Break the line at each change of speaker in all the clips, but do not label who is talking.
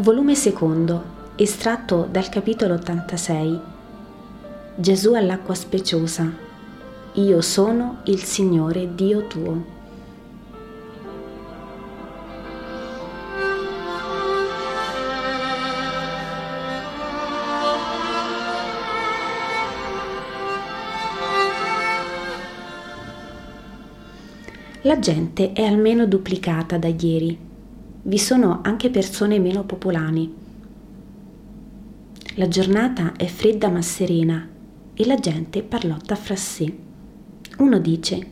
Volume secondo, estratto dal capitolo 86. Gesù all'acqua speciosa. Io sono il Signore Dio tuo. La gente è almeno duplicata da ieri vi sono anche persone meno popolari. La giornata è fredda ma serena e la gente parlotta fra sé. Uno dice,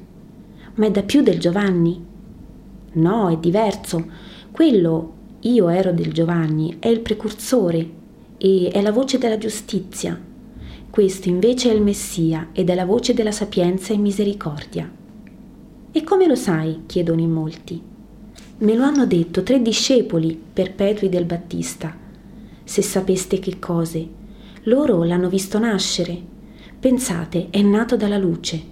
ma è da più del Giovanni? No, è diverso. Quello, io ero del Giovanni, è il precursore e è la voce della giustizia. Questo invece è il Messia ed è la voce della sapienza e misericordia. E come lo sai? chiedono in molti. Me lo hanno detto tre discepoli perpetui del Battista. Se sapeste che cose. Loro l'hanno visto nascere. Pensate, è nato dalla luce.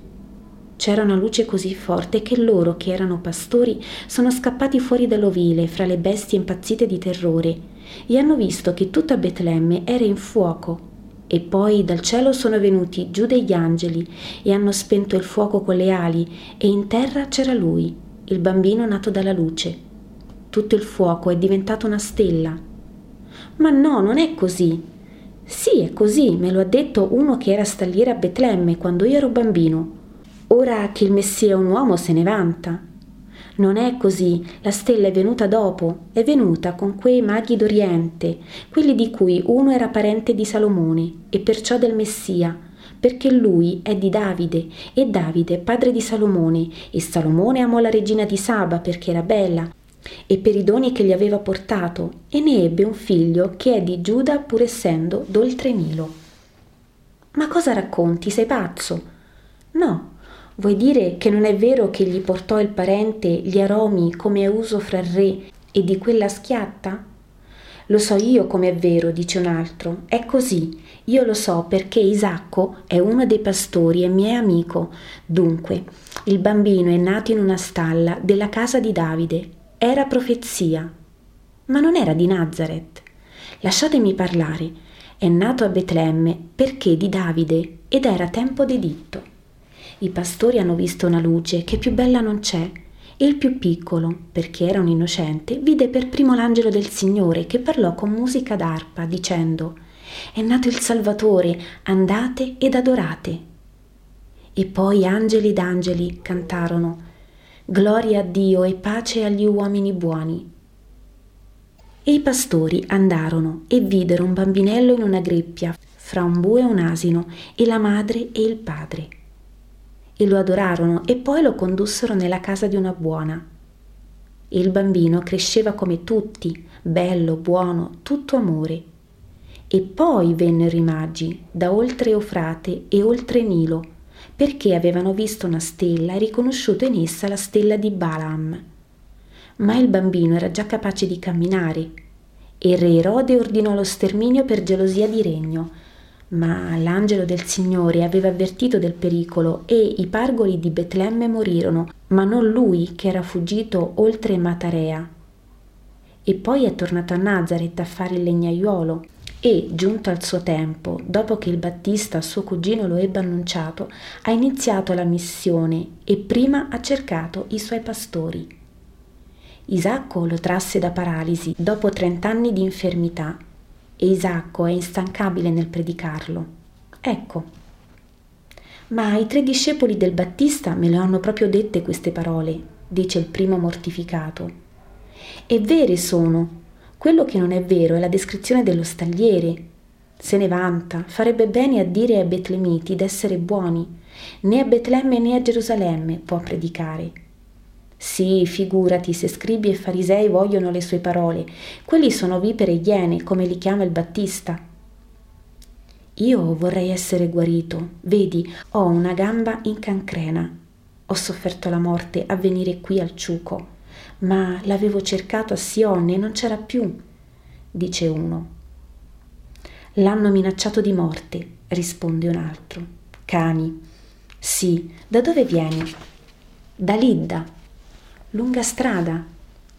C'era una luce così forte che loro, che erano pastori, sono scappati fuori dall'ovile fra le bestie impazzite di terrore e hanno visto che tutta Betlemme era in fuoco. E poi dal cielo sono venuti giù degli angeli e hanno spento il fuoco con le ali e in terra c'era lui, il bambino nato dalla luce. Tutto il fuoco è diventato una stella. Ma no, non è così. Sì, è così, me lo ha detto uno che era stalliere a Betlemme quando io ero bambino. Ora che il Messia è un uomo se ne vanta. Non è così, la stella è venuta dopo, è venuta con quei maghi d'Oriente, quelli di cui uno era parente di Salomone e perciò del Messia, perché lui è di Davide e Davide padre di Salomone e Salomone amò la regina di Saba perché era bella e per i doni che gli aveva portato e ne ebbe un figlio che è di Giuda pur essendo d'oltre Nilo. Ma cosa racconti? Sei pazzo? No, vuoi dire che non è vero che gli portò il parente gli aromi come è uso fra re e di quella schiatta? Lo so io come è vero, dice un altro, è così, io lo so perché Isacco è uno dei pastori e mi è amico. Dunque, il bambino è nato in una stalla della casa di Davide. Era profezia. Ma non era di Nazareth. Lasciatemi parlare. È nato a Betlemme perché di Davide ed era tempo d'editto. I pastori hanno visto una luce che più bella non c'è e il più piccolo, perché era un innocente, vide per primo l'angelo del Signore che parlò con musica d'arpa dicendo è nato il Salvatore, andate ed adorate. E poi angeli ed angeli cantarono, Gloria a Dio e pace agli uomini buoni. E i pastori andarono e videro un bambinello in una greppia, fra un bue e un asino, e la madre e il padre. E lo adorarono e poi lo condussero nella casa di una buona. E il bambino cresceva come tutti, bello, buono, tutto amore e poi vennero i magi da oltre Eufrate e oltre Nilo, perché avevano visto una stella e riconosciuto in essa la stella di Balaam. Ma il bambino era già capace di camminare e re Erode ordinò lo sterminio per gelosia di regno. Ma l'angelo del Signore aveva avvertito del pericolo e i pargoli di Betlemme morirono, ma non lui che era fuggito oltre Matarea. E poi è tornato a Nazareth a fare il legnaiuolo e, giunto al suo tempo, dopo che il Battista, suo cugino, lo ebbe annunciato, ha iniziato la missione e prima ha cercato i suoi pastori. Isacco lo trasse da paralisi dopo trent'anni di infermità e Isacco è instancabile nel predicarlo. Ecco. Ma i tre discepoli del Battista me le hanno proprio dette queste parole, dice il primo mortificato. E vere sono, quello che non è vero è la descrizione dello stagliere. Se ne vanta, farebbe bene a dire ai betlemiti d'essere buoni. Né a Betlemme né a Gerusalemme può predicare. Sì, figurati se scribi e farisei vogliono le sue parole. Quelli sono vipere iene, come li chiama il Battista. Io vorrei essere guarito. Vedi, ho una gamba in cancrena. Ho sofferto la morte a venire qui al ciuco ma l'avevo cercato a Sione e non c'era più, dice uno. L'hanno minacciato di morte, risponde un altro. Cani. Sì, da dove vieni? Da Lidda. Lunga strada.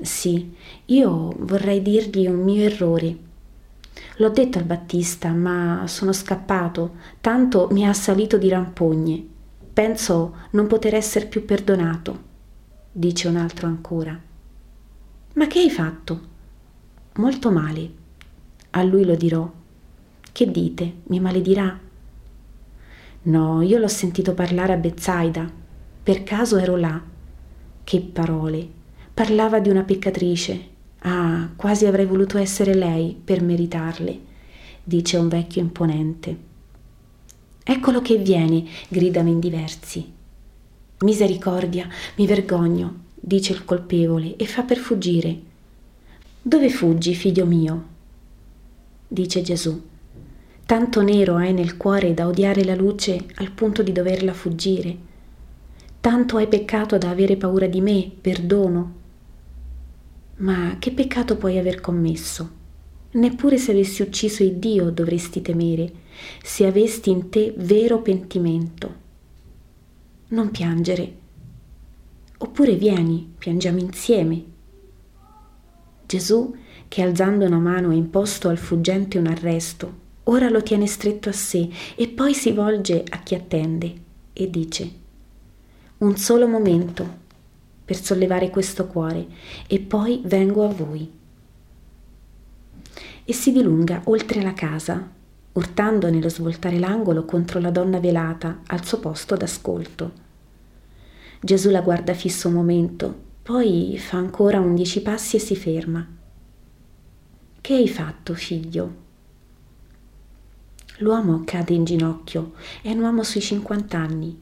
Sì, io vorrei dirgli un mio errore. L'ho detto al Battista, ma sono scappato, tanto mi ha assalito di rampogne. Penso non poter essere più perdonato, dice un altro ancora. Ma che hai fatto? Molto male. A lui lo dirò. Che dite? Mi maledirà? No, io l'ho sentito parlare a Bezzaida. Per caso ero là. Che parole. Parlava di una peccatrice. Ah, quasi avrei voluto essere lei per meritarle, dice un vecchio imponente. Eccolo che viene, gridano in diversi. Misericordia, mi vergogno, dice il colpevole e fa per fuggire. Dove fuggi, figlio mio? dice Gesù. Tanto nero hai nel cuore da odiare la luce al punto di doverla fuggire. Tanto hai peccato da avere paura di me, perdono, ma che peccato puoi aver commesso? Neppure se avessi ucciso il Dio dovresti temere, se avesti in te vero pentimento. Non piangere. Oppure vieni, piangiamo insieme. Gesù, che alzando una mano ha imposto al fuggente un arresto, ora lo tiene stretto a sé e poi si volge a chi attende e dice, un solo momento, per sollevare questo cuore e poi vengo a voi. E si dilunga oltre la casa, urtando nello svoltare l'angolo contro la donna velata al suo posto d'ascolto. Gesù la guarda fisso un momento, poi fa ancora undici passi e si ferma. Che hai fatto, figlio? L'uomo cade in ginocchio, è un uomo sui cinquant'anni,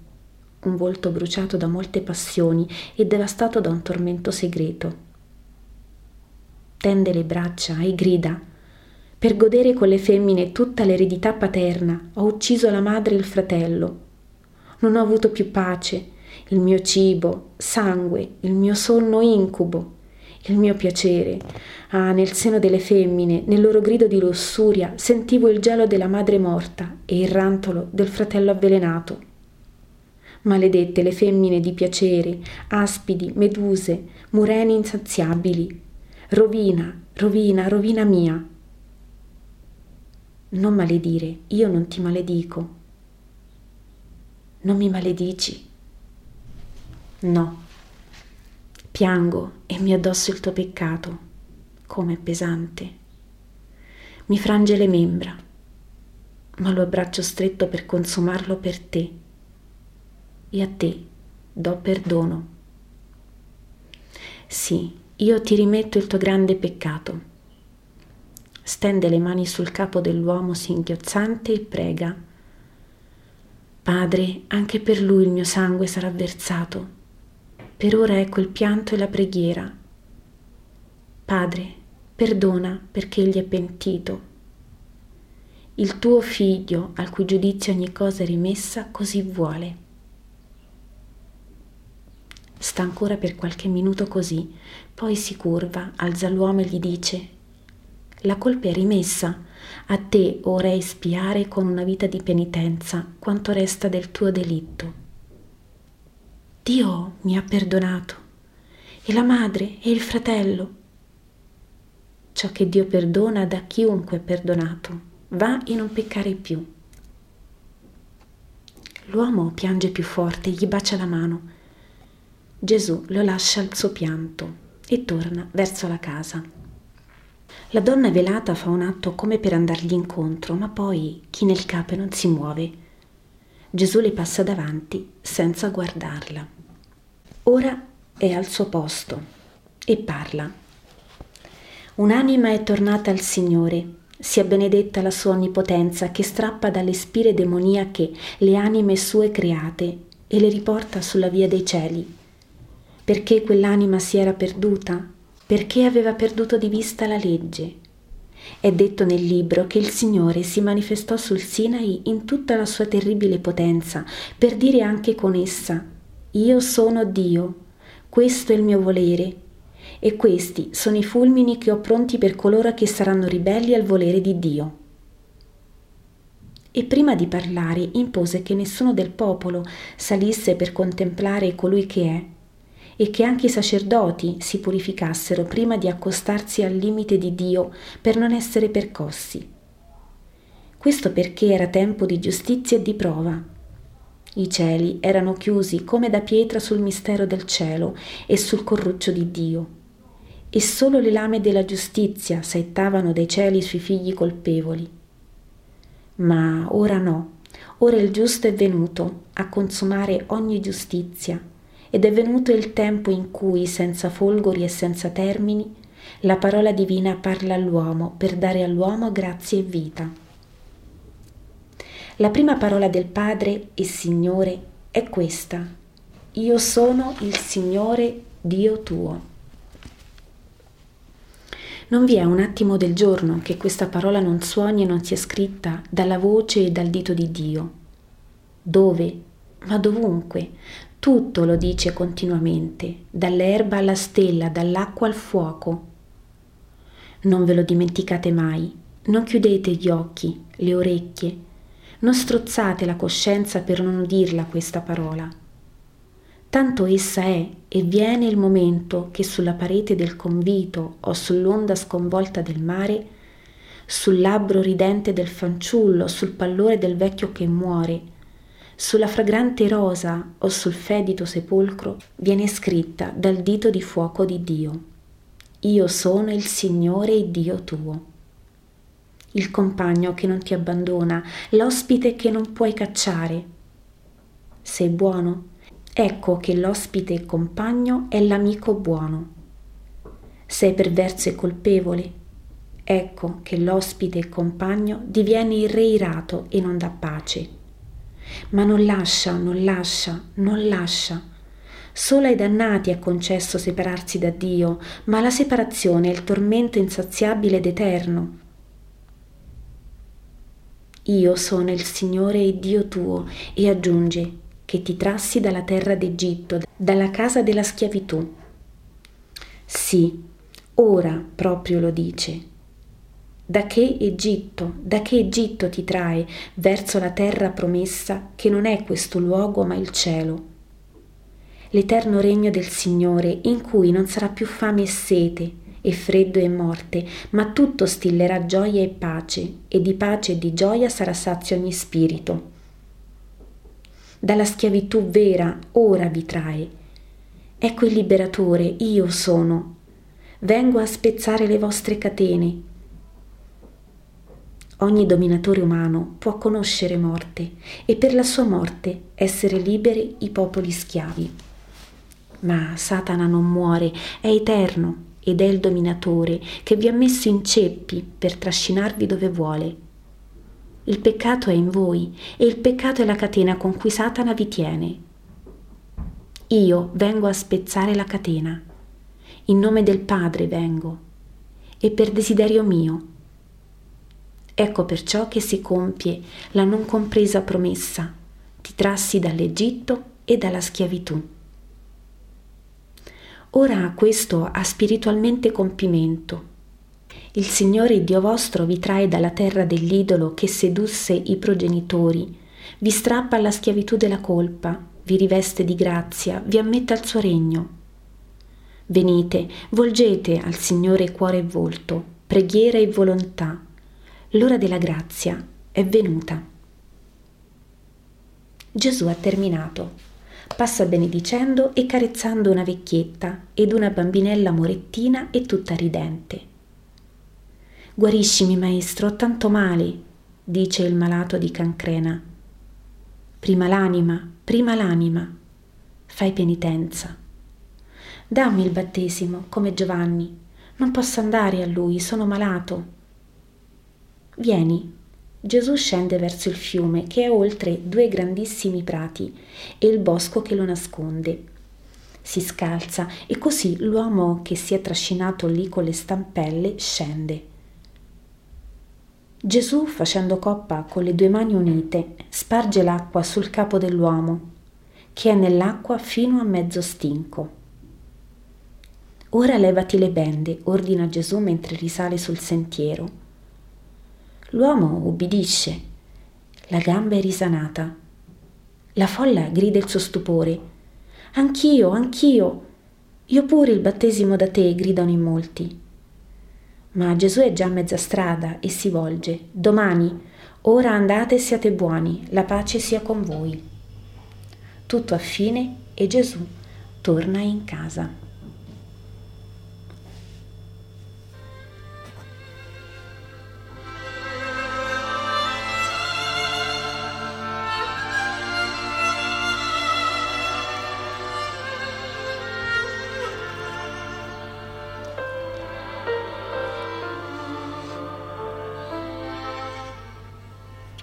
un volto bruciato da molte passioni e devastato da un tormento segreto. Tende le braccia e grida. Per godere con le femmine tutta l'eredità paterna ho ucciso la madre e il fratello. Non ho avuto più pace, il mio cibo, sangue, il mio sonno incubo, il mio piacere. Ah, nel seno delle femmine, nel loro grido di lussuria, sentivo il gelo della madre morta e il rantolo del fratello avvelenato. Maledette le femmine di piacere, aspidi, meduse, mureni insaziabili. Rovina, rovina, rovina mia. Non maledire, io non ti maledico. Non mi maledici? No. Piango e mi addosso il tuo peccato, come pesante. Mi frange le membra, ma lo abbraccio stretto per consumarlo per te e a te do perdono. Sì, io ti rimetto il tuo grande peccato. Stende le mani sul capo dell'uomo singhiozzante e prega. Padre, anche per lui il mio sangue sarà versato. Per ora ecco il pianto e la preghiera. Padre, perdona perché egli è pentito. Il tuo figlio, al cui giudizio ogni cosa è rimessa, così vuole. Sta ancora per qualche minuto così, poi si curva, alza l'uomo e gli dice La colpa è rimessa, a te ora espiare con una vita di penitenza quanto resta del tuo delitto. Dio mi ha perdonato, e la madre e il fratello. Ciò che Dio perdona da chiunque è perdonato, va e non peccare più. L'uomo piange più forte, gli bacia la mano Gesù lo lascia al suo pianto e torna verso la casa. La donna velata fa un atto come per andargli incontro, ma poi chi nel capo non si muove. Gesù le passa davanti senza guardarla. Ora è al suo posto e parla. Un'anima è tornata al Signore, sia benedetta la sua onnipotenza che strappa dalle spire demoniache le anime sue create e le riporta sulla via dei cieli perché quell'anima si era perduta, perché aveva perduto di vista la legge. È detto nel libro che il Signore si manifestò sul Sinai in tutta la sua terribile potenza, per dire anche con essa, Io sono Dio, questo è il mio volere, e questi sono i fulmini che ho pronti per coloro che saranno ribelli al volere di Dio. E prima di parlare impose che nessuno del popolo salisse per contemplare colui che è, e che anche i sacerdoti si purificassero prima di accostarsi al limite di Dio per non essere percossi. Questo perché era tempo di giustizia e di prova. I cieli erano chiusi come da pietra sul mistero del cielo e sul corruccio di Dio, e solo le lame della giustizia saettavano dai cieli sui figli colpevoli. Ma ora no, ora il giusto è venuto a consumare ogni giustizia ed è venuto il tempo in cui, senza folgori e senza termini, la parola divina parla all'uomo per dare all'uomo grazie e vita. La prima parola del Padre e Signore è questa. Io sono il Signore Dio tuo. Non vi è un attimo del giorno che questa parola non suoni e non sia scritta dalla voce e dal dito di Dio. Dove? Ma dovunque, tutto lo dice continuamente, dall'erba alla stella, dall'acqua al fuoco. Non ve lo dimenticate mai, non chiudete gli occhi, le orecchie, non strozzate la coscienza per non udirla questa parola. Tanto essa è e viene il momento che sulla parete del convito o sull'onda sconvolta del mare, sul labbro ridente del fanciullo, sul pallore del vecchio che muore, sulla fragrante rosa o sul fedito sepolcro viene scritta dal dito di fuoco di Dio. Io sono il Signore e Dio tuo. Il compagno che non ti abbandona, l'ospite che non puoi cacciare. Sei buono? Ecco che l'ospite e compagno è l'amico buono. Sei perverso e colpevole? Ecco che l'ospite e compagno diviene il re irato e non dà pace ma non lascia, non lascia, non lascia. Solo ai dannati è concesso separarsi da Dio, ma la separazione è il tormento insaziabile ed eterno. Io sono il Signore e Dio tuo, e aggiunge che ti trassi dalla terra d'Egitto, dalla casa della schiavitù. Sì, ora proprio lo dice da che Egitto, da che Egitto ti trae verso la terra promessa che non è questo luogo ma il cielo? L'eterno regno del Signore in cui non sarà più fame e sete, e freddo e morte, ma tutto stillerà gioia e pace, e di pace e di gioia sarà sazio ogni spirito. Dalla schiavitù vera ora vi trae. Ecco il liberatore, io sono. Vengo a spezzare le vostre catene, Ogni dominatore umano può conoscere morte e per la sua morte essere liberi i popoli schiavi. Ma Satana non muore, è eterno ed è il dominatore che vi ha messo in ceppi per trascinarvi dove vuole. Il peccato è in voi e il peccato è la catena con cui Satana vi tiene. Io vengo a spezzare la catena. In nome del Padre vengo e per desiderio mio Ecco perciò che si compie la non compresa promessa, ti trassi dall'Egitto e dalla schiavitù. Ora questo ha spiritualmente compimento. Il Signore Dio vostro vi trae dalla terra dell'idolo che sedusse i progenitori, vi strappa alla schiavitù della colpa, vi riveste di grazia, vi ammette al suo regno. Venite, volgete al Signore cuore e volto, preghiera e volontà l'ora della grazia è venuta. Gesù ha terminato. Passa benedicendo e carezzando una vecchietta ed una bambinella morettina e tutta ridente. Guariscimi, maestro, ho tanto male, dice il malato di cancrena. Prima l'anima, prima l'anima. Fai penitenza. Dammi il battesimo, come Giovanni. Non posso andare a lui, sono malato. Vieni. Gesù scende verso il fiume che è oltre due grandissimi prati e il bosco che lo nasconde. Si scalza e così l'uomo che si è trascinato lì con le stampelle scende. Gesù, facendo coppa con le due mani unite, sparge l'acqua sul capo dell'uomo, che è nell'acqua fino a mezzo stinco. Ora levati le bende, ordina Gesù mentre risale sul sentiero L'uomo ubbidisce. La gamba è risanata. La folla grida il suo stupore. Anch'io, anch'io. Io pure il battesimo da te, gridano in molti. Ma Gesù è già a mezza strada e si volge. Domani, ora andate e siate buoni, la pace sia con voi. Tutto a fine e Gesù torna in casa.